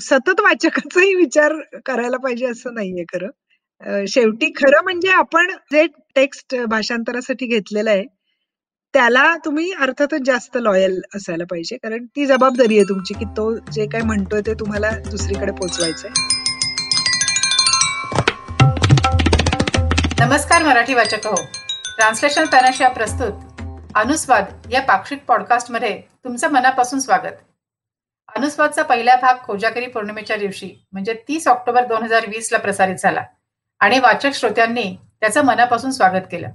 सतत वाचकाचाही विचार करायला पाहिजे असं नाहीये खरं. शेवटी खरं म्हणजे आपण जे टेक्स्ट भाषांतरासाठी घेतलेलं आहे त्याला तुम्ही अर्थातच जास्त लॉयल असायला पाहिजे. कारण ती जबाबदारी आहे तुमची की तो जे काय म्हणतोय ते तुम्हाला दुसरीकडे पोचवायचंय. नमस्कार मराठी वाचक हो. ट्रान्सलेशन पॅनाशिया प्रस्तुत अनुस्वाद या पाक्षिक पॉडकास्टमध्ये तुमचं मनापासून स्वागत. अनुस्वादचा पहिला भाग खोजागिरी पौर्णिमेच्या दिवशी म्हणजे तीस ऑक्टोबर दोन हजार वीस ला प्रसारित झाला आणि वाचक श्रोत्यांनी त्याचं मनापासून स्वागत केलं.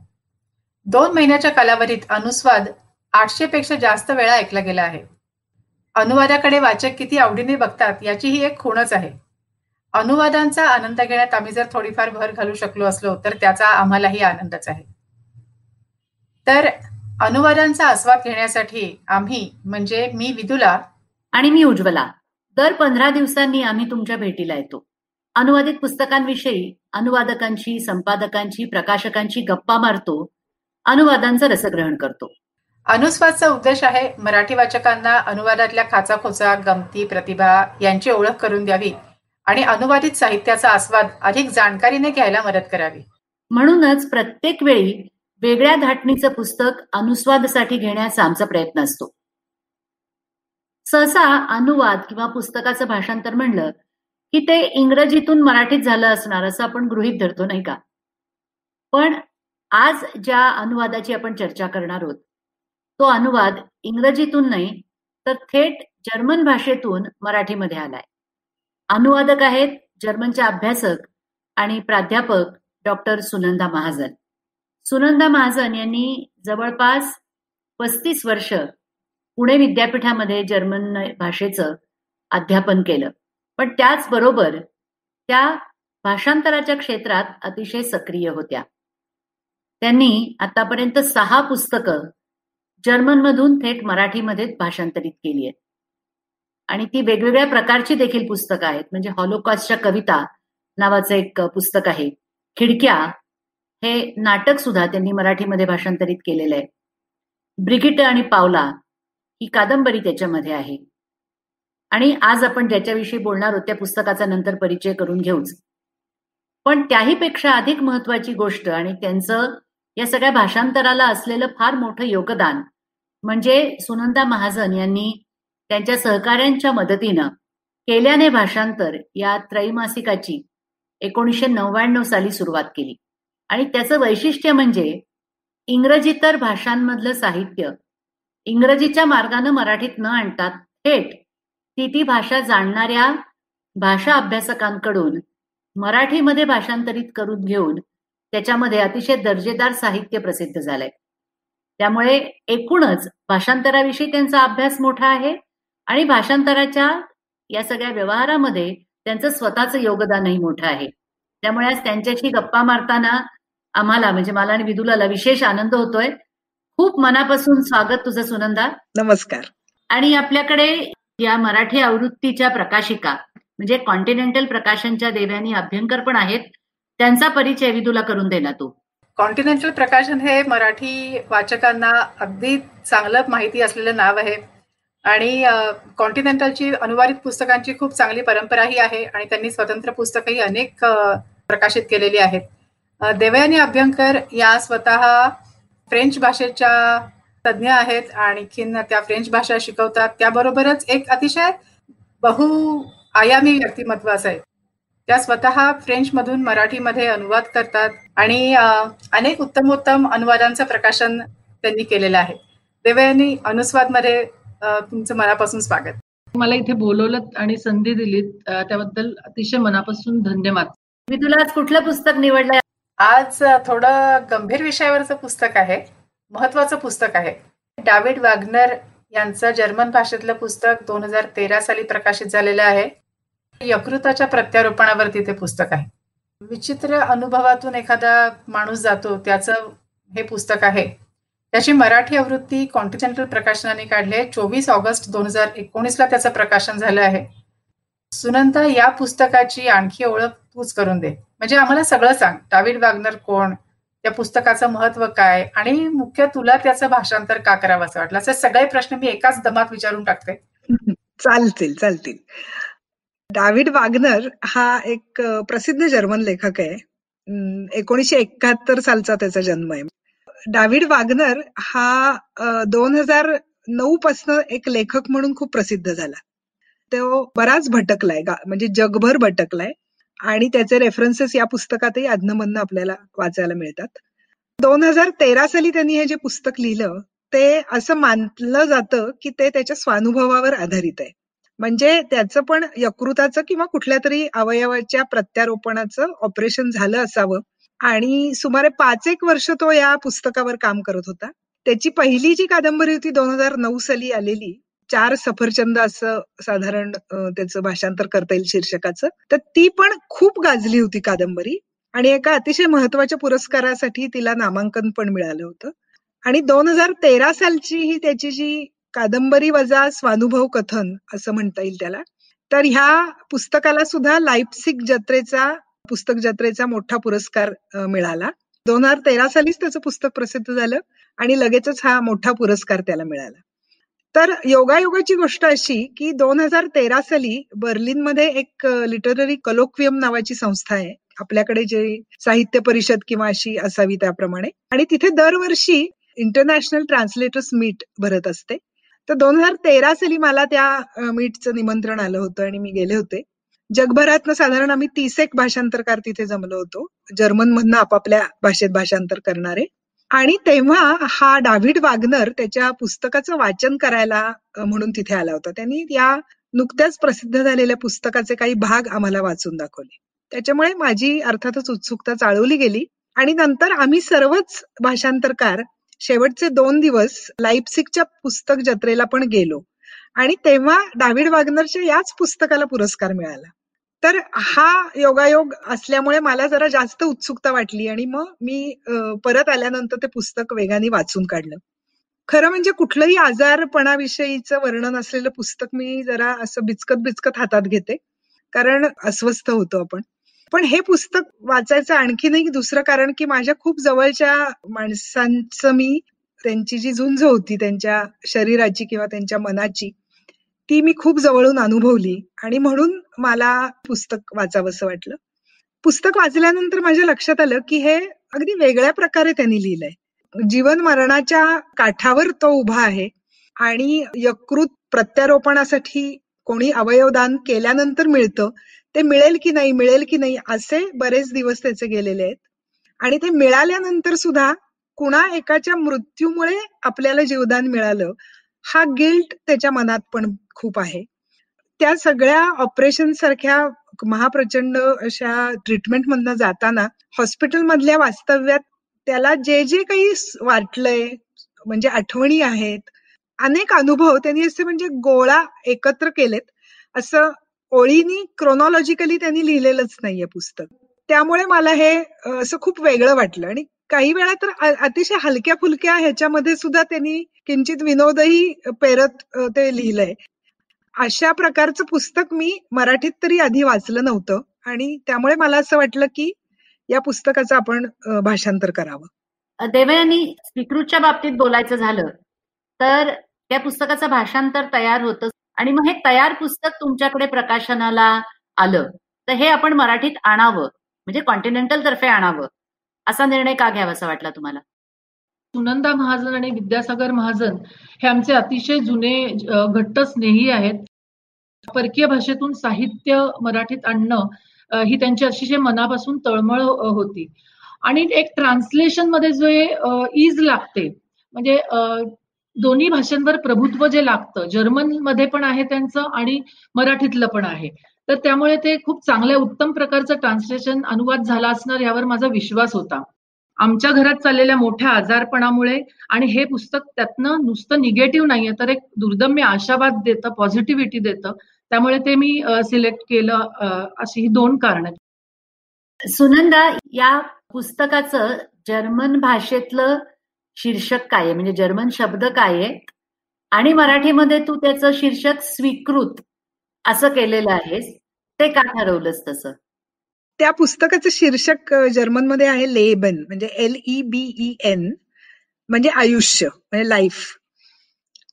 दोन महिन्याच्या कालावधीत अनुस्वाद आठशे पेक्षा जास्त वेळा ऐकला गेला आहे. अनुवादाकडे वाचक किती आवडीने बघतात याची ही एक खूणच आहे. अनुवादांचा आनंद घेण्यात आम्ही जर थोडीफार भर घालू शकलो असलो तर त्याचा आम्हालाही आनंदच आहे. तर अनुवादांचा आस्वाद घेण्यासाठी आम्ही म्हणजे मी विदुला आणि मी उज्ज्वला. दर पंधरा दिवसांनी आम्ही तुमच्या भेटीला येतो. अनुवादित पुस्तकांविषयी अनुवादकांची संपादकांची प्रकाशकांची गप्पा मारतो अनुवादांचं रसग्रहण करतो. अनुस्वादचा उद्देश आहे मराठी वाचकांना अनुवादातल्या खाचाखोचा गमती प्रतिभा यांची ओळख करून द्यावी आणि अनुवादित साहित्याचा आस्वाद अधिक जाणकारीने घ्यायला मदत करावी. म्हणूनच प्रत्येक वेळी वेगळ्या धाटणीचं पुस्तक अनुस्वादसाठी घेण्याचा आमचा प्रयत्न असतो. सहसा अनुवाद किंवा पुस्तकाचं भाषांतर म्हणलं की ते इंग्रजीतून मराठीत झालं असणार असं आपण गृहित धरतो नाही का? पण आज ज्या अनुवादाची आपण चर्चा करणार आहोत तो अनुवाद इंग्रजीतून नाही तर थेट जर्मन भाषेतून मराठीमध्ये आलाय. अनुवादक आहेत जर्मनचे अभ्यासक आणि प्राध्यापक डॉक्टर सुनंदा महाजन. सुनंदा महाजन यांनी जवळपास पस्तीस वर्ष पुणे विद्यापीठामध्ये जर्मन भाषेचं अध्यापन केलं. पण त्याचबरोबर त्या भाषांतराच्या क्षेत्रात अतिशय सक्रिय होत्या. त्यांनी आतापर्यंत सहा पुस्तकं जर्मनमधून थेट मराठीमध्ये भाषांतरित केली आहेत. आणि ती वेगवेगळ्या प्रकारची देखील पुस्तकं आहेत. म्हणजे हॉलोकॉस्टच्या कविता नावाचं एक पुस्तक आहे. खिडक्या हे नाटक सुद्धा त्यांनी मराठीमध्ये भाषांतरित केलेलं आहे. ब्रिगिट आणि पावला ही कादंबरी त्याच्यामध्ये आहे. आणि आज आपण ज्याच्याविषयी बोलणार आहोत त्या पुस्तकाचा नंतर परिचय करून घेऊच. पण त्याहीपेक्षा अधिक महत्वाची गोष्ट आणि त्यांचं या सगळ्या भाषांतराला असलेलं फार मोठं योगदान म्हणजे सुनंदा महाजन यांनी त्यांच्या सहकाऱ्यांच्या मदतीनं केल्याने भाषांतर या त्रैमासिकाची एकोणीसशे नव्याण्णव साली सुरुवात केली. आणि त्याचं वैशिष्ट्य म्हणजे इंग्रजीतर भाषांमधलं साहित्य इंग्रजीच्या मार्गानं मराठीत न आणतात थेट ती ती भाषा जाणणाऱ्या भाषा अभ्यासकांकडून मराठीमध्ये भाषांतरित करून घेऊन त्याच्यामध्ये अतिशय दर्जेदार साहित्य प्रसिद्ध झालंय. त्यामुळे एकूणच भाषांतराविषयी त्यांचा अभ्यास मोठा आहे आणि भाषांतराच्या या सगळ्या व्यवहारामध्ये त्यांचं स्वतःचं योगदानही मोठं आहे. त्यामुळे आज त्यांच्याशी गप्पा मारताना आम्हाला म्हणजे मला आणि विदुलाला विशेष आनंद होतोय. खूप मनापासून स्वागत तुझं सुनंदा. नमस्कार. आणि आपल्याकडे या मराठी आवृत्तीच्या प्रकाशिका म्हणजे कॉन्टिनेंटल प्रकाशनच्या देव्यानी अभ्यंकर पण आहेत. त्यांचा परिचय विदुला करून देला तू. कॉन्टिनेंटल प्रकाशन हे मराठी वाचकांना अगदी चांगलं माहिती असलेलं नाव आहे. आणि कॉन्टिनेंटलची अनुवादित पुस्तकांची खूप चांगली परंपराही आहे आणि त्यांनी स्वतंत्र पुस्तकही अनेक प्रकाशित केलेली आहेत. देवयानी अभ्यंकर या स्वतः फ्रेंच भाषेच्या तज्ज्ञ आहेत आणखीन त्या फ्रेंच भाषा शिकवतात. त्याबरोबरच एक अतिशय बहु आयामी व्यक्तिमत्व आहे त्या स्वतः फ्रेंच मधून मराठीमध्ये अनुवाद करतात आणि अनेक उत्तमोत्तम अनुवादांचं प्रकाशन त्यांनी केलेलं आहे. देवयानी अनुस्वादमध्ये तुमचं मनापासून स्वागत. मला इथे बोलवलं आणि संधी दिलीत त्याबद्दल अतिशय मनापासून धन्यवाद. मी तुला आज कुठलं पुस्तक निवडलंय? आज थोडं गंभीर विषयावरचं पुस्तक आहे महत्वाचं पुस्तक आहे. डाविड वाग्नर यांचं जर्मन भाषेतलं पुस्तक दोन हजार तेरा साली प्रकाशित झालेलं आहे. यकृताच्या प्रत्यारोपणावरती ते पुस्तक आहे. विचित्र अनुभवातून एखादा माणूस जातो त्याचं हे पुस्तक आहे. त्याची मराठी आवृत्ती कॉन्टिनेंटल प्रकाशनाने काढली आहे. चोवीस ऑगस्ट दोन हजार एकोणीसला त्याचं प्रकाशन झालं आहे. सुनंदा या पुस्तकाची आणखी ओळख तूच करून दे. म्हणजे आम्हाला सगळं सांग. डाविड वागनर कोण? त्या पुस्तकाचं महत्त्व काय? आणि मुख्य तुला त्याचं भाषांतर का करावं असं वाटलं? असे सगळे प्रश्न मी एकाच दमात विचारून टाकते. चालतील चालतील. डाविड वागनर हा एक प्रसिद्ध जर्मन लेखक आहे. एकोणीशे एकाहत्तर सालचा त्याचा जन्म आहे. डाविड वागनर हा दोन हजार नऊ पासन एक लेखक म्हणून खूप प्रसिद्ध झाला. तो बराच भटकलाय म्हणजे जगभर भटकलाय. आणि त्याचे रेफरन्सेस या पुस्तकातही आधनमधनं आपल्याला वाचायला मिळतात. दोन हजार तेरा साली त्यांनी हे जे पुस्तक लिहिलं ते असं मानलं जातं की ते त्याच्या स्वानुभवावर आधारित आहे. म्हणजे त्याचं पण यकृताचं किंवा कुठल्या तरी अवयवाच्या प्रत्यारोपणाचं ऑपरेशन झालं असावं. आणि सुमारे पाच एक वर्ष तो या पुस्तकावर काम करत होता. त्याची पहिली जी कादंबरी होती दोन हजार नऊ साली आलेली चार सफरचंद असं साधारण त्याचं भाषांतर करता येईल शीर्षकाचं. तर ती पण खूप गाजली होती कादंबरी आणि एका अतिशय महत्त्वाच्या पुरस्कारासाठी तिला नामांकन पण मिळालं होतं. आणि दोन हजार तेरा सालची ही त्याची जी कादंबरी वजा स्वानुभव कथन असं म्हणता येईल त्याला तर ह्या पुस्तकाला सुद्धा लाईपसिक जत्रेचा पुस्तक जत्रेचा मोठा पुरस्कार मिळाला. दोन हजार तेरा सालीच त्याचं पुस्तक प्रसिद्ध झालं आणि लगेचच हा मोठा पुरस्कार त्याला मिळाला. तर योगायोगाची गोष्ट अशी की दोन हजार तेरा साली बर्लिनमध्ये एक लिटररी कलोक्वियम नावाची संस्था आहे. आपल्याकडे जे साहित्य परिषद किंवा अशी असावी त्याप्रमाणे. आणि तिथे दरवर्षी इंटरनॅशनल ट्रान्सलेटर्स मीट भरत असते. तर दोन हजार तेरा साली मला त्या मीटचं निमंत्रण आलं होतं आणि मी गेले होते. जगभरातनं साधारण आम्ही तीस एक भाषांतरकार तिथे जमलो होतो. जर्मनमधनं आपापल्या भाषेत भाषांतर करणारे. आणि तेव्हा हा डाव्हिड वागनर त्याच्या पुस्तकाचं वाचन करायला म्हणून तिथे आला होता. त्यांनी या नुकत्याच प्रसिद्ध झालेल्या पुस्तकाचे काही भाग आम्हाला वाचून दाखवले. त्याच्यामुळे माझी अर्थातच उत्सुकता चाळवली गेली. आणि नंतर आम्ही सर्वच भाषांतरकार शेवटचे दोन दिवस लाईपसिकच्या पुस्तक जत्रेला पण गेलो. आणि तेव्हा डाव्हिड वाग्नरच्या याच पुस्तकाला पुरस्कार मिळाला. तर हा योगायोग असल्यामुळे मला जरा जास्त उत्सुकता वाटली आणि मग मी परत आल्यानंतर ते पुस्तक वेगाने वाचून काढलं. खरं म्हणजे कुठलंही आजारपणाविषयीचं वर्णन असलेलं पुस्तक मी जरा असं बिचकत बिचकत हातात घेते कारण अस्वस्थ होतो आपण. पण हे पुस्तक वाचायचं आणखीनही दुसरं कारण की माझ्या खूप जवळच्या माणसांचं मी त्यांची जी झुंज होती त्यांच्या शरीराची किंवा त्यांच्या मनाची ती मी खूप जवळून अनुभवली. आणि म्हणून मला पुस्तक वाचावंसं वाटलं. पुस्तक वाचल्यानंतर माझ्या लक्षात आलं की हे अगदी वेगळ्या प्रकारे त्यांनी लिहिलंय. जीवन मरणाच्या काठावर तो उभा आहे. आणि यकृत प्रत्यारोपणासाठी कोणी अवयवदान केल्यानंतर मिळतं. ते मिळेल की नाही मिळेल की नाही असे बरेच दिवस त्याचे गेलेले आहेत. आणि ते मिळाल्यानंतर सुद्धा कुणा एकाच्या मृत्यूमुळे आपल्याला जीवदान मिळालं. हा गिल्ट त्याच्या मनात पण खूप आहे. त्या सगळ्या ऑपरेशन सारख्या महाप्रचंड अशा ट्रीटमेंट मधनं जाताना हॉस्पिटल मधल्या वास्तव्यात त्याला जे जे काही वाटलंय म्हणजे आठवणी आहेत अनेक अनुभव त्यांनी असे म्हणजे गोळा एकत्र केलेत. असं ओळीनी क्रोनॉलॉजिकली त्यांनी लिहिलेलंच नाहीये पुस्तक. त्यामुळे मला हे असं खूप वेगळं वाटलं. आणि काही वेळा तर अतिशय हलक्या फुलक्या ह्याच्यामध्ये सुद्धा त्यांनी किंचित विनोदही पेरत ते लिहिलंय. अशा प्रकारचं पुस्तक मी मराठीत तरी आधी वाचलं नव्हतं आणि त्यामुळे मला असं वाटलं की या पुस्तकाचं आपण भाषांतर करावं. देवयानी स्वीकृतच्या बाबतीत बोलायचं झालं तर त्या पुस्तकाचं भाषांतर तयार होतं आणि मग हे तयार पुस्तक तुमच्याकडे प्रकाशनाला आलं तर हे आपण मराठीत आणावं म्हणजे कॉन्टिनेंटल तर्फे आणावं असा निर्णय का घ्यावा असं वाटला तुम्हाला? सुनंदा महाजन आणि विद्यासागर महाजन हे आमचे अतिशय जुने घट्ट स्नेही आहेत. परकीय भाषेतून साहित्य मराठीत आणणं ही त्यांची अतिशय मनापासून तळमळ होती. आणि एक ट्रान्सलेशनमध्ये जो ईज लागते म्हणजे दोन्ही भाषांवर प्रभुत्व जे लागतं जर्मनमध्ये पण आहे त्यांचं आणि मराठीतलं पण आहे. तर त्यामुळे ते खूप चांगल्या उत्तम प्रकारचं ट्रान्सलेशन अनुवाद झाला असणार यावर माझा विश्वास होता. आमच्या घरात चाललेल्या मोठ्या आजारपणामुळे आणि हे पुस्तक त्यातनं नुसतं निगेटिव्ह नाहीये तर एक दुर्दम्य आशावाद देतं पॉझिटिव्हिटी देतं. त्यामुळे ते मी सिलेक्ट केलं अशी ही दोन कारण. सुनंदा या पुस्तकाचं जर्मन भाषेतलं शीर्षक काय आहे? म्हणजे जर्मन शब्द काय आहे? आणि मराठीमध्ये तू त्याचं शीर्षक स्वीकृत असं केलेलं आहेस ते का ठरवलंस तसं? त्या पुस्तकाचं शीर्षक जर्मनमध्ये आहे लेबन म्हणजे L E B E N म्हणजे आयुष्य म्हणजे लाईफ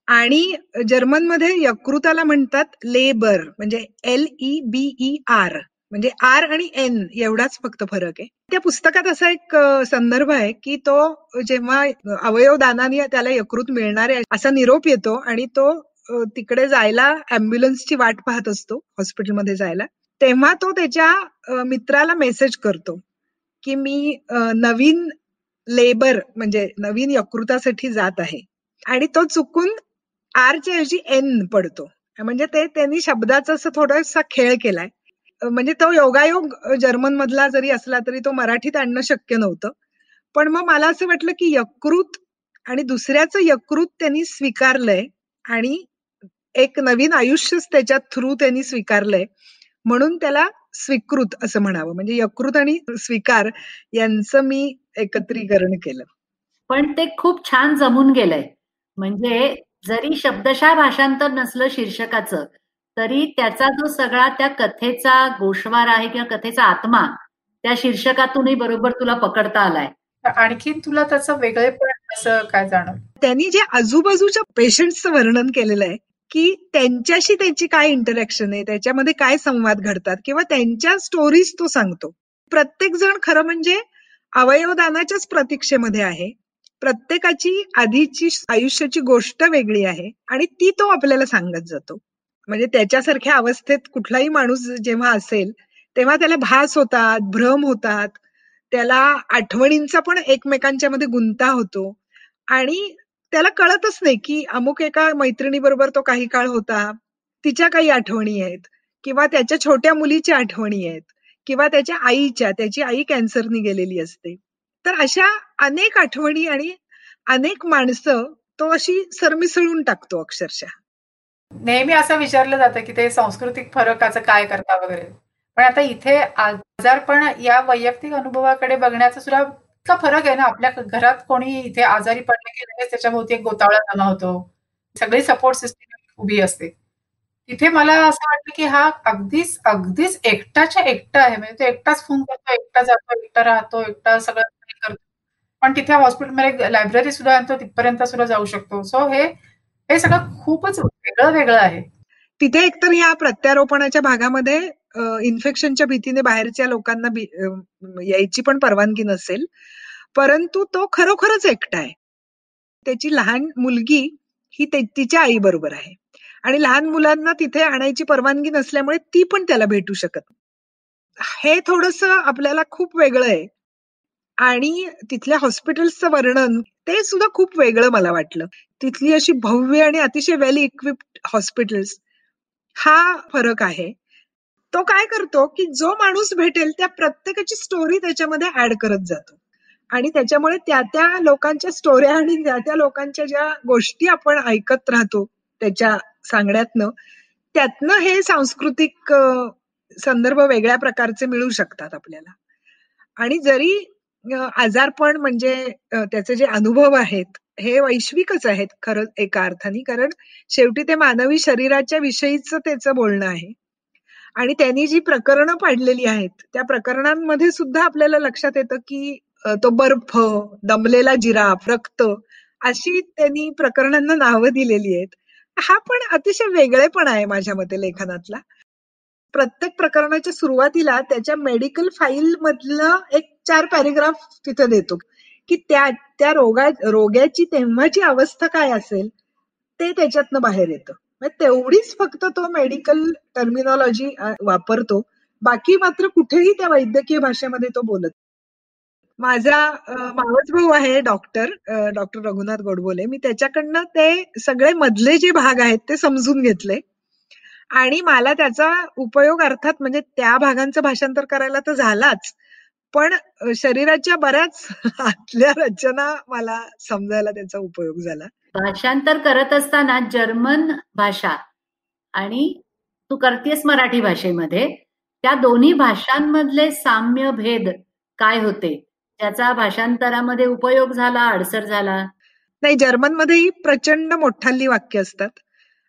आणि जर्मनमध्ये यकृताला म्हणतात लेबर म्हणजे L E B E R म्हणजे आर आणि एन एवढाच फक्त फरक आहे. त्या पुस्तकात असा एक संदर्भ आहे की तो जेव्हा अवयव दानाने त्याला यकृत मिळणार आहे असा निरोप येतो आणि तो तिकडे जायला अँब्युलन्सची वाट पाहत असतो हॉस्पिटलमध्ये जायला. तेव्हा तो त्याच्या मित्राला मेसेज करतो की मी नवीन लेबर म्हणजे नवीन यकृतासाठी जात आहे. आणि तो चुकून आरच्या ऐवजी एन पडतो. म्हणजे ते त्यांनी शब्दाचा असं थोडासा खेळ केलाय. म्हणजे तो योगायोग जर्मन मधला जरी असला तरी तो मराठीत आणणं शक्य नव्हतं. पण मग मला असं वाटलं की यकृत आणि दुसऱ्याचं यकृत त्यांनी स्वीकारलंय आणि एक नवीन आयुष्यच त्याच्या थ्रू त्यांनी स्वीकारलंय. म्हणून त्याला स्वीकृत असं म्हणावं. म्हणजे यकृत आणि स्वीकार यांचं मी एकत्रीकरण केलं. पण ते खूप छान जमून गेलंय. म्हणजे जरी शब्दशः भाषांतर नसलं शीर्षकाचं तरी त्याचा जो सगळा त्या कथेचा गोषवार आहे किंवा कथेचा आत्मा त्या शीर्षकातूनही बरोबर तुला पकडता आलाय. आणखी तुला त्याचं वेगळेपण असं काय जाणव त्यांनी जे आजूबाजूच्या पेशंटचं वर्णन केलेलं आहे की त्यांच्याशी त्याची काय इंटरॅक्शन आहे त्याच्यामध्ये काय संवाद घडतात किंवा त्यांच्या स्टोरीज तो सांगतो. प्रत्येक जण खरं म्हणजे अवयवदानाच्याच प्रतीक्षेमध्ये आहे. प्रत्येकाची आधीची आयुष्याची गोष्ट वेगळी आहे आणि ती तो आपल्याला सांगत जातो. म्हणजे त्याच्यासारख्या अवस्थेत कुठलाही माणूस जेव्हा असेल तेव्हा त्याला भास होतात भ्रम होतात. त्याला आठवणींचा पण एकमेकांच्या मध्ये गुंता होतो. आणि त्याला कळतच नाही की अमुक एका मैत्रिणी बरोबर तो काही काळ होता. तिच्या काही आठवणी आहेत किंवा त्याच्या छोट्या मुलीच्या आठवणी आहेत किंवा त्याच्या आईच्या त्याची आई कॅन्सरनी गेलेली असते. तर अशा अनेक आठवणी आणि अनेक माणसं तो अशी सरमिसळून टाकतो अक्षरशः. नेहमी असं विचारलं जातं की ते सांस्कृतिक फरकाचं काय करता वगैरे. पण आता इथे आजारपण या वैयक्तिक अनुभवाकडे बघण्याचा सुद्धा इतका फरक आहे ना आपल्या घरात कोणी इथे आजारी पडले की लगेच त्याच्याभोवती एक गोतावळा जमा होतो. सगळी सपोर्ट सिस्टीम उभी असते. तिथे मला असं वाटतं की हा अगदीच अगदीच एकटाच्या एकटा आहे. म्हणजे तो एकटाच फोन करतो एकटा जातो एकटा राहतो एकटा सगळं करतो. पण तिथे हॉस्पिटलमध्ये लायब्ररी सुद्धा आणतो तिथपर्यंत सुद्धा जाऊ शकतो. सो हे हे सगळं खूपच वेगळं वेगळं आहे. तिथे एकतर या प्रत्यारोपणाच्या भागामध्ये इन्फेक्शनच्या भीतीने बाहेरच्या लोकांना यायची पण परवानगी नसेल. परंतु तो खरोखरच एकटा आहे. त्याची लहान मुलगी ही तिच्या आई बरोबर आहे. आणि लहान मुलांना तिथे आणायची परवानगी नसल्यामुळे ती पण त्याला भेटू शकत हे थोडस आपल्याला खूप वेगळं आहे. आणि तिथल्या हॉस्पिटल्सचं वर्णन ते सुद्धा खूप वेगळं मला वाटलं. तिथली अशी भव्य आणि अतिशय वेल इक्विप्ड हॉस्पिटल्स हा फरक आहे. तो काय करतो की जो माणूस भेटेल त्या प्रत्येकाची स्टोरी त्याच्यामध्ये ऍड करत जातो. आणि त्याच्यामुळे त्या त्या लोकांच्या स्टोऱ्या आणि त्या त्या लोकांच्या ज्या गोष्टी आपण ऐकत राहतो त्याच्या सांगण्यातनं त्यातनं हे सांस्कृतिक संदर्भ वेगळ्या प्रकारचे मिळू शकतात आपल्याला. आणि जरी आजारपण म्हणजे त्याचे जे अनुभव आहेत हे वैश्विकच आहेत खरं एका अर्थाने. कारण शेवटी ते मानवी शरीराच्या विषयीच त्याचं बोलणं आहे. आणि त्यांनी जी प्रकरणं पाडलेली आहेत त्या प्रकरणांमध्ये सुद्धा आपल्याला लक्षात येतं की तो बर्फ दमलेला जिराफ रक्त अशी त्यांनी प्रकरणांना नावं दिलेली आहेत. हा पण अतिशय वेगळेपण आहे माझ्या मते लेखनातला. प्रत्येक प्रकरणाच्या सुरुवातीला त्याच्या मेडिकल फाईल मधलं एक चार पॅरेग्राफ तिथे देतो की त्या त्या रोगा रोग्याची तेव्हाची अवस्था काय असेल ते त्याच्यातनं बाहेर येतं. तेवढीच फक्त तो मेडिकल टर्मिनॉलॉजी वापरतो. बाकी मात्र कुठेही त्या वैद्यकीय भाषेमध्ये तो बोलत माझा मावस भाऊ आहे डॉक्टर डॉक्टर रघुनाथ गोडबोले. मी त्याच्याकडनं ते सगळे मधले जे भाग आहेत ते समजून घेतले. आणि मला त्याचा उपयोग अर्थात म्हणजे त्या भागांचं भाषांतर करायला तर झालाच पण शरीराच्या बऱ्याच आतल्या रचना मला समजायला त्याचा उपयोग झाला. भाषांतर करत असताना जर्मन भाषा आणि तू करतेस मराठी भाषेमध्ये त्या दोन्ही भाषांमधले साम्य भेद काय होते? त्याचा भाषांतरामध्ये उपयोग झाला अडसर झाला? नाही जर्मनमध्येही प्रचंड मोठाली वाक्य असतात.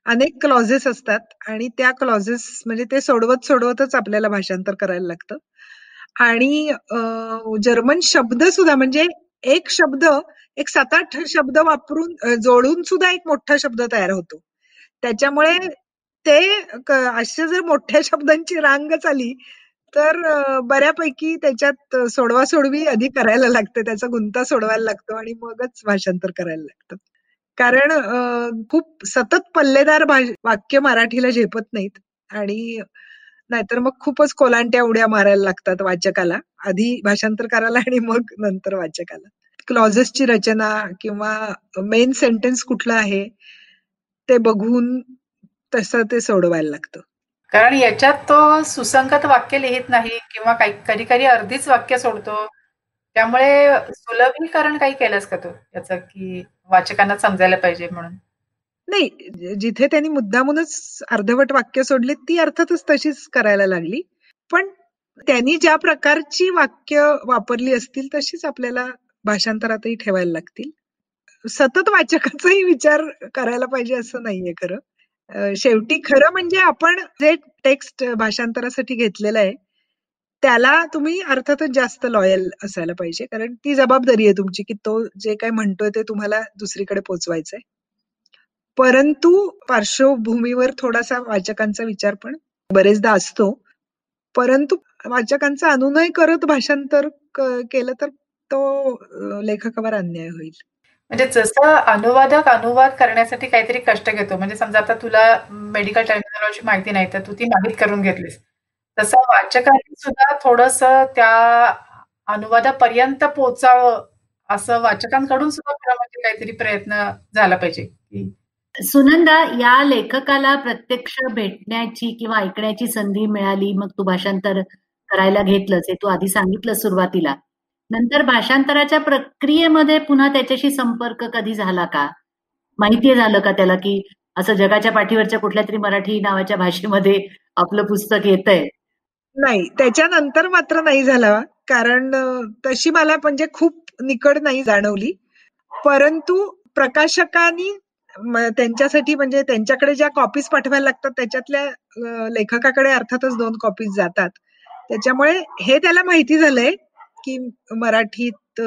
अनेक क्लॉजेस असतात आणि त्या क्लॉजेस म्हणजे ते सोडवत सोडवतच आपल्याला भाषांतर करायला लागतं. आणि जर्मन शब्द सुद्धा म्हणजे एक शब्द एक सात आठ शब्द वापरून जोडून सुद्धा एक मोठा शब्द तयार होतो. त्याच्यामुळे ते असे जर मोठ्या शब्दांची रांग चाली तर बऱ्यापैकी त्याच्यात सोडवा सोडवी आधी करायला लागते. त्याचा गुंता सोडवायला लागतो आणि मगच भाषांतर करायला लागतं. कारण खूप सतत पल्लेदार वाक्य मराठीला झेपत नाहीत. आणि नाहीतर मग खूपच कोलांट्या उड्या मारायला लागतात वाचकाला. आधी भाषांतर करायला आणि मग नंतर वाचकाला. क्लॉजेसची रचना किंवा मेन सेंटेन्स कुठलं आहे ते बघून तसं ते सोडवायला लागतं. कारण याच्यात तो सुसंगत वाक्य लिहित नाही किंवा काही कधी कधी अर्धीच वाक्य सोडतो. त्यामुळे सुलभीकरण काही केलंस का तू? याचं की वाचकांना समजायला पाहिजे म्हणून. नाही जिथे त्यांनी मुद्दामूनच अर्धवट वाक्य सोडले ती अर्थातच तशीच करायला लागली. पण त्यांनी ज्या प्रकारची वाक्य वापरली असतील तशीच आपल्याला भाषांतरातही ठेवायला लागतील. सतत वाचकाचाही विचार करायला पाहिजे असं नाहीये खरं. शेवटी खरं म्हणजे आपण जे टेक्स्ट भाषांतरासाठी घेतलेलं आहे त्याला तुम्ही अर्थातच जास्त लॉयल असायला पाहिजे. कारण ती जबाबदारी आहे तुमची की तो जे काय म्हणतोय ते तुम्हाला दुसरीकडे पोचवायचंय. परंतु पार्श्वभूमीवर थोडासा वाचकांचा विचार पण बरेचदा असतो. परंतु वाचकांचा अनुनय करत भाषांतर केलं तर तो लेखकावर अन्याय होईल. म्हणजे जसं अनुवादक अनुवाद करण्यासाठी काहीतरी कष्ट घेतो. म्हणजे समजा आता तुला मेडिकल टर्मिनॉलॉजी माहिती नाही तर तू ती माहीत करून घेतलीस. तसं वाचकांनी सुद्धा थोडस त्या अनुवादापर्यंत पोचावं असं वाचकांकडून सुद्धा म्हणजे काहीतरी प्रयत्न झाला पाहिजे. सुनंदा या लेखकाला प्रत्यक्ष भेटण्याची किंवा ऐकण्याची संधी मिळाली मग तू भाषांतर करायला घेतलंच हे तू आधी सांगितलं सुरुवातीला. नंतर भाषांतराच्या प्रक्रियेमध्ये पुन्हा त्याच्याशी संपर्क कधी झाला का? माहिती झालं का त्याला की असं जगाच्या पाठीवरच्या कुठल्या तरी मराठी नावाच्या भाषेमध्ये आपलं पुस्तक येत आहे नाही त्याच्यानंतर मात्र नाही झाला कारण तशी मला म्हणजे खूप निकड नाही जाणवली. परंतु प्रकाशकांनी त्यांच्यासाठी म्हणजे त्यांच्याकडे ज्या कॉपीज पाठवायला लागतात त्याच्यातल्या लेखकाकडे अर्थातच दोन कॉपीज जातात. त्याच्यामुळे हे त्याला माहिती झालंय की मराठीत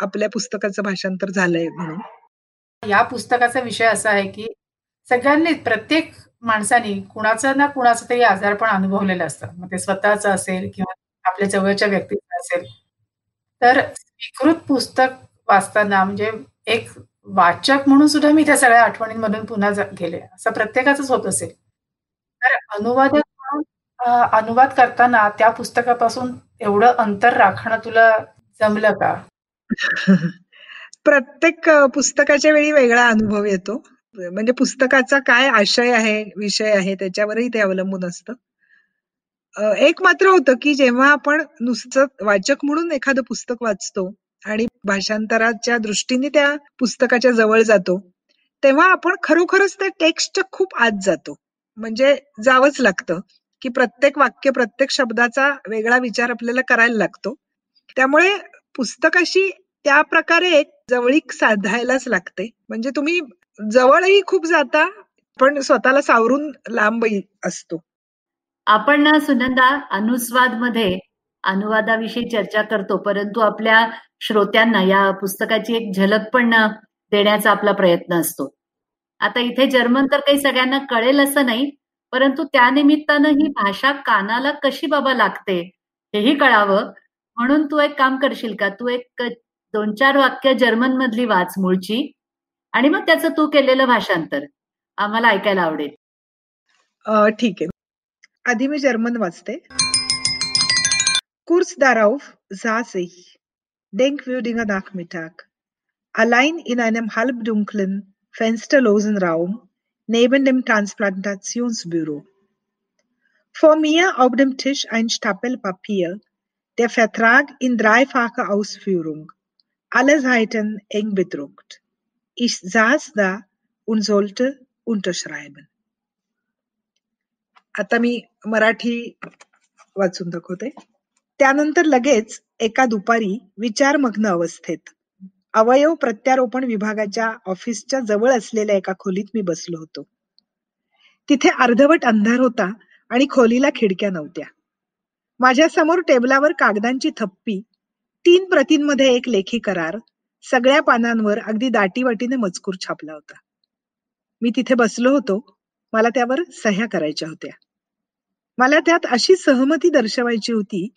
आपल्या पुस्तकाचं भाषांतर झालंय म्हणून. या पुस्तकाचा विषय असा आहे की सगळ्यांनी प्रत्येक माणसानी कुणाचं ना कुणाचं तरी आजारपण अनुभवलेलं असतं. मग ते स्वतःच असेल किंवा आपल्या जवळच्या व्यक्तीचं असेल. तर स्वीकृत पुस्तक वाचताना म्हणजे एक वाचक म्हणून सुद्धा मी त्या सगळ्या आठवणींमधून पुन्हा गेले. असं प्रत्येकाच होत असेल. तर अनुवादक म्हणून अनुवाद करताना त्या पुस्तकापासून एवढं अंतर राखणं तुला जमलं का? प्रत्येक पुस्तकाच्या वेळी वेगळा अनुभव येतो. म्हणजे पुस्तकाचा काय आशय आहे विषय आहे त्याच्यावरही ते अवलंबून असतं. एक मात्र होतं की जेव्हा आपण नुसतं वाचक म्हणून एखादं पुस्तक वाचतो आणि भाषांतराच्या दृष्टीने त्या पुस्तकाच्या जवळ जातो तेव्हा आपण खरोखरच त्या टेक्स्ट खूप आत जातो. म्हणजे जावंच लागतं की प्रत्येक वाक्य प्रत्येक शब्दाचा वेगळा विचार आपल्याला करायला लागतो. त्यामुळे पुस्तकाशी त्या प्रकारे एक जवळीक साधायलाच लागते. म्हणजे तुम्ही जवळही खूप जाता पण स्वतःला सावरून लांबही असतो. आपण ना सुनंदा अनुस्वादमध्ये अनुवादाविषयी चर्चा करतो परंतु आपल्या श्रोत्यांना या पुस्तकाची एक झलक पण देण्याचा आपला प्रयत्न असतो. आता इथे जर्मन तर काही सगळ्यांना कळेल असं नाही परंतु त्यानिमित्तानं ही भाषा कानाला कशी बाबा लागते हेही कळावं. म्हणून तू एक काम करशील का? तू एक दोन चार वाक्य जर्मन मधली वाच मूळची आणि मग त्याचं तू केलेलं भाषांतर. आम्हाला ऐकायला आवडेल. ठीक आहे. आधी मी जर्मन वाचते. कुर्स darauf saß ich, denkwürdiger Nachmittag, allein in einem halbdunklen, fensterlosen Raum neben dem Transplantationsbüro. Vor mir auf dem Tisch ein Stapel Papier, der Vertrag in dreifacher Ausführung, alle Seiten eng bedruckt. Ich saß da und sollte unterschreiben. आता मी मराठी वाचून दाखवते त्यानंतर लगेच एका दुपारी विचारमग्न अवस्थेत. अवयव प्रत्यारोपण विभागाच्या ऑफिसच्या जवळ असलेल्या एका खोलीत मी बसलो होतो. तिथे अर्धवट अंधार होता आणि खोलीला खिडक्या नव्हत्या. माझ्यासमोर टेबलावर कागदांची थप्पी तीन प्रतींमध्ये एक लेखी करार सगळ्या पानांवर अगदी दाटीवाटीने मजकूर छापला होता. मी तिथे बसलो होतो. मला त्यावर सह्या करायच्या होत्या. मला त्यात अशी सहमती दर्शवायची होती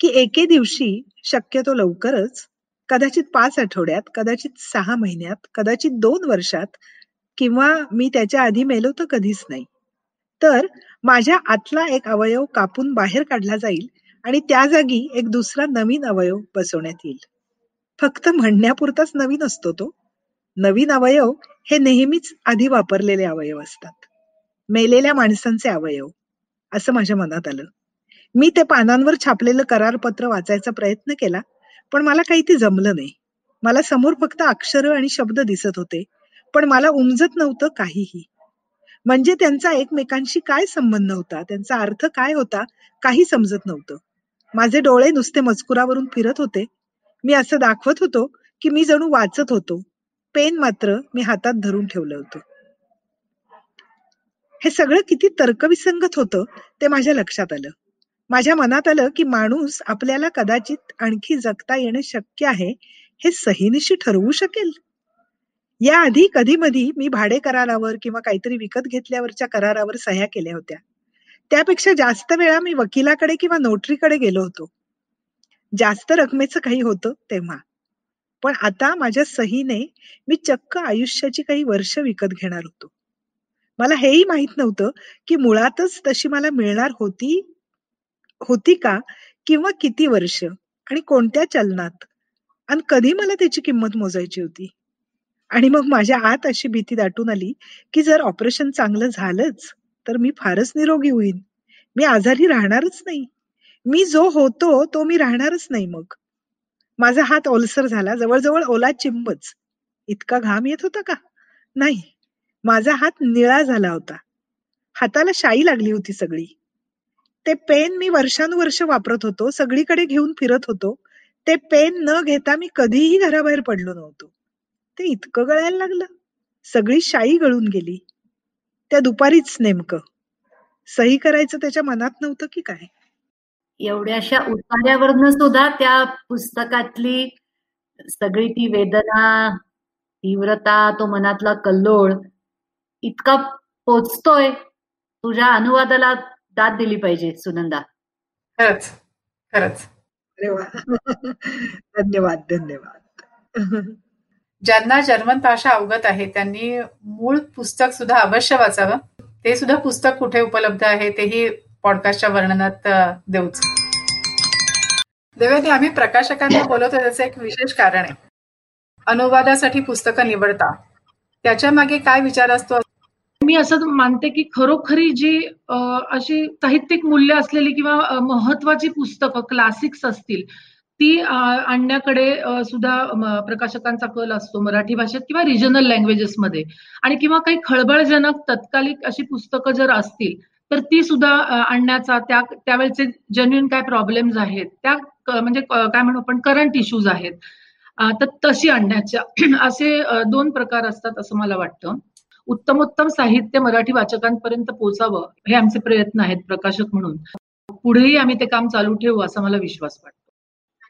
की एके दिवशी शक्यतो लवकरच कदाचित पाच आठवड्यात कदाचित सहा महिन्यात कदाचित दोन वर्षात किंवा मी त्याच्या आधी मेलो तर कधीच नाही. तर माझ्या आतला एक अवयव कापून बाहेर काढला जाईल आणि त्या जागी एक दुसरा नवीन अवयव बसवण्यात येईल. फक्त म्हणण्यापुरताच नवीन असतो तो. नवीन अवयव हे नेहमीच आधी वापरलेले अवयव असतात. मेलेल्या माणसांचे अवयव. असं माझ्या मनात आलं. मी ते पानांवर छापलेलं करारपत्र वाचायचा प्रयत्न केला पण मला काही ते जमलं नाही. मला समोर फक्त अक्षर आणि शब्द दिसत होते पण मला उमजत नव्हतं काहीही. म्हणजे त्यांचा एकमेकांशी काय संबंध होता त्यांचा अर्थ काय होता काही समजत नव्हतं. माझे डोळे नुसते मजकुरावरून फिरत होते. मी असं दाखवत होतो की मी जणू वाचत होतो. पेन मात्र मी हातात धरून ठेवलं होतं. हे सगळं किती तर्कविसंगत होतं ते माझ्या लक्षात आलं. माझ्या मनात आलं की माणूस आपल्याला कदाचित आणखी जगता येणं शक्य आहे हे सहीनिशी ठरवू शकेल. याआधी कधी मधी मी भाडे करारावर किंवा काहीतरी विकत घेतल्यावरच्या करारावर सह्या केल्या होत्या. त्यापेक्षा जास्त वेळा मी वकिलाकडे किंवा नोटरीकडे गेलो होतो. जास्त रकमेचं काही होतं तेव्हा. पण आता माझ्या सहीने मी चक्क आयुष्याची काही वर्ष विकत घेणार होतो. मला हेही माहीत नव्हतं की मुळातच तशी मला मिळणार होती होती का? किंवा किती वर्ष? आणि कोणत्या चलनात? आणि कधी मला त्याची किंमत मोजायची होती? आणि मग माझ्या आत अशी भीती दाटून आली की जर ऑपरेशन चांगलं झालंच तर मी फारच निरोगी होईन. मी आजारी राहणारच नाही. मी जो होतो तो मी राहणारच नाही मग. माझा हात ओलसर झाला. जवळजवळ ओला चिंबच. इतका घाम येत होता का? नाही. माझा हात निळा झाला होता. हाताला शाई लागली होती सगळी. ते पेन मी वर्षानुवर्ष वापरत होतो. सगळीकडे घेऊन फिरत होतो. ते पेन न घेता मी कधीही घराबाहेर पडलो नव्हतो. ते इतकं गळायला लागलं. सगळी शाई गळून गेली. त्या दुपारीच नेमकं. सही करायचं त्याच्या मनात नव्हतं की काय? एवढ्याशा उतार्यावरनं सुद्धा त्या पुस्तकातली सगळी ती वेदना तीव्रता तो मनातला कल्लोळ इतका पोचतोय. तुझ्या अनुवादाला दाद दिली पाहिजे सुनंदा. खरंच खरंच. धन्यवाद धन्यवाद. ज्यांना जर्मन भाषा अवगत आहे त्यांनी मूळ पुस्तक सुद्धा अवश्य वाचावं. ते सुद्धा पुस्तक कुठे उपलब्ध आहे तेही पॉडकास्टच्या वर्णनात देऊच. देवेनी आम्ही प्रकाशकांना बोलवतो त्याचं एक विशेष कारण आहे. अनुवादासाठी पुस्तकं निवडता. त्याच्यामागे काय विचार असतो? मी असं मानते की खरोखरी जी अशी साहित्यिक मूल्य असलेली किंवा महत्वाची पुस्तकं क्लासिक्स असतील ती आणण्याकडे सुद्धा प्रकाशकांचा कल असतो मराठी भाषेत किंवा रिजनल लँग्वेजेसमध्ये आणि किंवा काही खळबळजनक तत्कालिक अशी पुस्तकं जर असतील तर ती सुद्धा आणण्याचा त्या त्यावेळेचे जेन्युन काय प्रॉब्लेम्स आहेत त्या म्हणजे काय म्हणू आपण करंट इश्यूज आहेत तर तशी आणण्याच्या असे दोन प्रकार असतात असं मला वाटतं. उत्तमोत्तम साहित्य मराठी वाचकांपर्यंत पोचावं हे आमचे प्रयत्न आहेत प्रकाशक म्हणून. पुढेही आम्ही ते काम चालू ठेवू असा मला विश्वास वाटतो.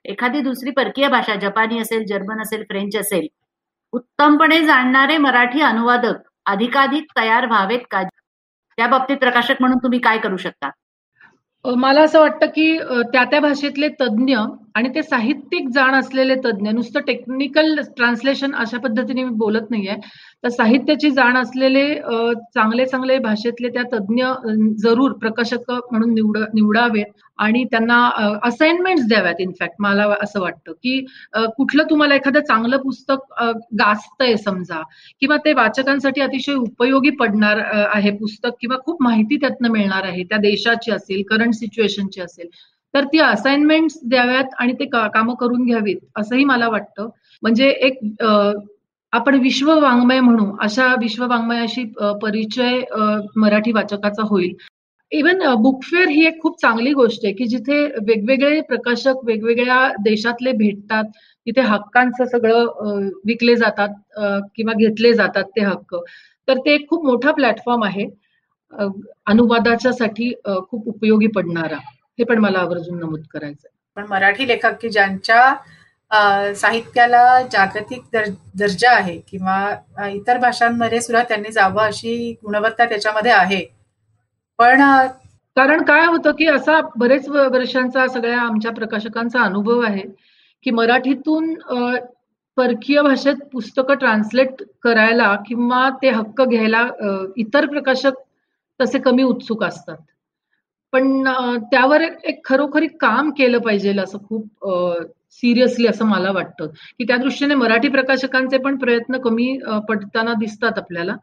एखादी दुसरी परकीय भाषा जपानी असेल जर्मन असेल फ्रेंच असेल उत्तमपणे जाणणारे मराठी अनुवादक अधिकाधिक तयार व्हावेत का? त्या बाबतीत प्रकाशक म्हणून तुम्ही काय करू शकता? मला असं वाटतं की त्या त्या भाषेतले तज्ज्ञ आणि ते साहित्यिक जाण असलेले तज्ज्ञ नुसतं टेक्निकल ट्रान्सलेशन अशा पद्धतीने मी बोलत नाहीये तर साहित्याची जाण असलेले चांगले चांगले भाषेतले त्या तज्ज्ञ जरूर प्रकाशक म्हणून निवड निवडावेत आणि त्यांना असाइनमेंट द्याव्यात. इनफॅक्ट मला असं वाटतं की कुठलं तुम्हाला एखादं चांगलं पुस्तक गाजतंय समजा किंवा ते वाचकांसाठी अतिशय उपयोगी पडणार आहे पुस्तक किंवा खूप माहिती त्यातनं मिळणार आहे त्या देशाची असेल करंट सिच्युएशनची असेल तर ती असाइनमेंट द्याव्यात आणि ते कामं करून घ्यावीत असंही मला वाटतं. म्हणजे एक आपण विश्व वाङ्मय म्हणू अशा विश्व वाङ्मयाशी परिचय मराठी वाचकाचा होईल. इवन बुकफेअर ही एक खूप चांगली गोष्ट आहे की जिथे वेगवेगळे प्रकाशक वेगवेगळ्या देशातले भेटतात तिथे हक्कांचं सगळं विकले जातात किंवा घेतले जातात ते हक्क. तर ते एक खूप मोठा प्लॅटफॉर्म आहे. अनुवादाच्या साठी खूप उपयोगी पडणारा. हे पण मला आवर्जून नमूद करायचं पण मराठी लेखक की ज्यांच्या साहित्याला जागतिक दर दर्जा आहे किंवा इतर भाषांमध्ये सुद्धा त्यांनी जावं अशी गुणवत्ता त्याच्यामध्ये आहे. पण कारण काय होतं की असा बरेच वर्षांचा सगळ्या आमच्या प्रकाशकांचा अनुभव आहे की मराठीतून परकीय भाषेत पुस्तकं ट्रान्सलेट करायला किंवा ते हक्क घ्यायला इतर प्रकाशक तसे कमी उत्सुक असतात. पण त्यावर एक खरोखरी काम केलं पाहिजे असं खूप सिरियसली असं मला वाटतं. की त्या दृष्टीने मराठी प्रकाशकांचे पण प्रयत्न कमी पडताना दिसतात आपल्याला.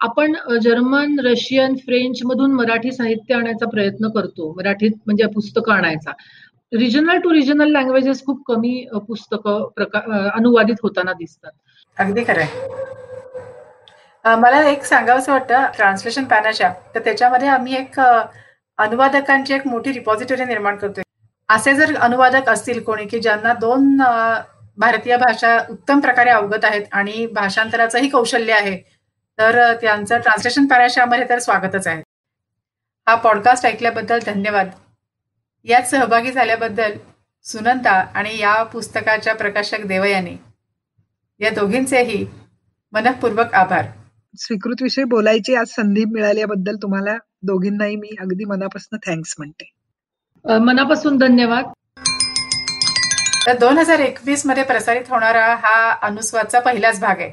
आपण जर्मन रशियन फ्रेंच मधून मराठी साहित्य आणायचा प्रयत्न करतो. मराठीत म्हणजे पुस्तकं आणायचा. रिजनल टू रिजनल लँग्वेजेस खूप कमी पुस्तकं प्रका अनुवादित होताना दिसतात. अगदी खरंय. मला एक सांगावंसं वाटतं ट्रान्सलेशन पॅनाच्या तर त्याच्यामध्ये आम्ही एक अनुवादकांची एक मोठी रिपॉझिटरी निर्माण करतोय. असे जर अनुवादक असतील कोणी की ज्यांना दोन भारतीय भाषा उत्तम प्रकारे अवगत आहेत आणि भाषांतराचंही कौशल्य आहे तर त्यांचं ट्रान्सलेशन पॅराशामध्ये तर स्वागतच आहे. हा पॉडकास्ट ऐकल्याबद्दल धन्यवाद. यात सहभागी झाल्याबद्दल सुनंदा आणि या पुस्तकाच्या प्रकाशक देवयाने. या दोघींचेही मनपूर्वक आभार. स्वीकृत विषयी बोलायची आज संधी मिळाल्याबद्दल तुम्हाला दोघींनाही मी अगदी मनापासून थँक्स म्हणते. मनापासून धन्यवाद. तर दोन हजार एकवीसमध्ये प्रसारित होणारा हा अनुस्वादचा पहिलाच भाग आहे.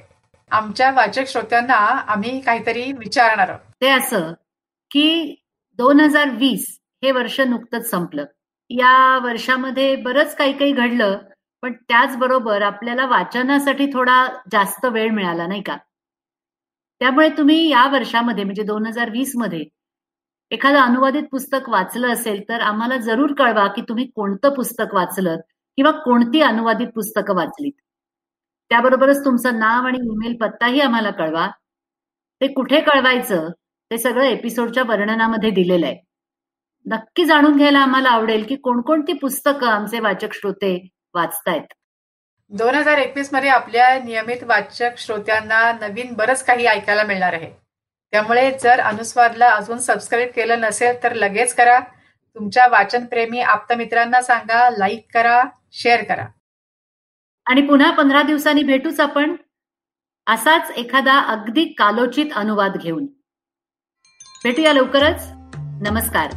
आमच्या वाचक श्रोत्यांना आम्ही काहीतरी विचारणार आहोत. ते असं की दोन हजार वीस हे वर्ष नुकतंच संपलं. या वर्षामध्ये बरंच काही काही घडलं पण त्याचबरोबर आपल्याला वाचनासाठी थोडा जास्त वेळ मिळाला नाही का? त्यामुळे तुम्ही या वर्षामध्ये म्हणजे दोन हजार वीसमध्ये एखादं अनुवादित पुस्तक वाचलं असेल तर आम्हाला जरूर कळवा की तुम्ही कोणतं पुस्तक वाचलं किंवा कोणती अनुवादित पुस्तकं वाचलीत. त्याबरोबरच तुमचं नाव आणि ईमेल पत्ताही आम्हाला कळवा. ते कुठे कळवायचं ते सगळं एपिसोडच्या वर्णनामध्ये दिलेलं आहे. नक्की जाणून घ्यायला आम्हाला आवडेल की कोणकोणती पुस्तकं आमचे वाचक श्रोते वाचतायत. दोन हजार एकवीसमध्ये आपल्या नियमित वाचक श्रोत्यांना नवीन बरंच काही ऐकायला मिळणार आहे. त्यामुळे जर अनुस्वादला अजून सबस्क्राईब केलं नसेल तर लगेच करा. तुमच्या वाचनप्रेमी आप्तमित्रांना सांगा लाईक करा शेअर करा. आणि पुन्हा पंधरा दिवसांनी भेटूच आपण असाच एखादा अगदी कालोचित अनुवाद घेऊन. भेटूया लवकरच. नमस्कार.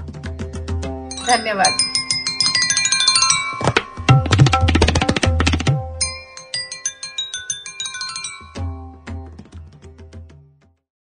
धन्यवाद.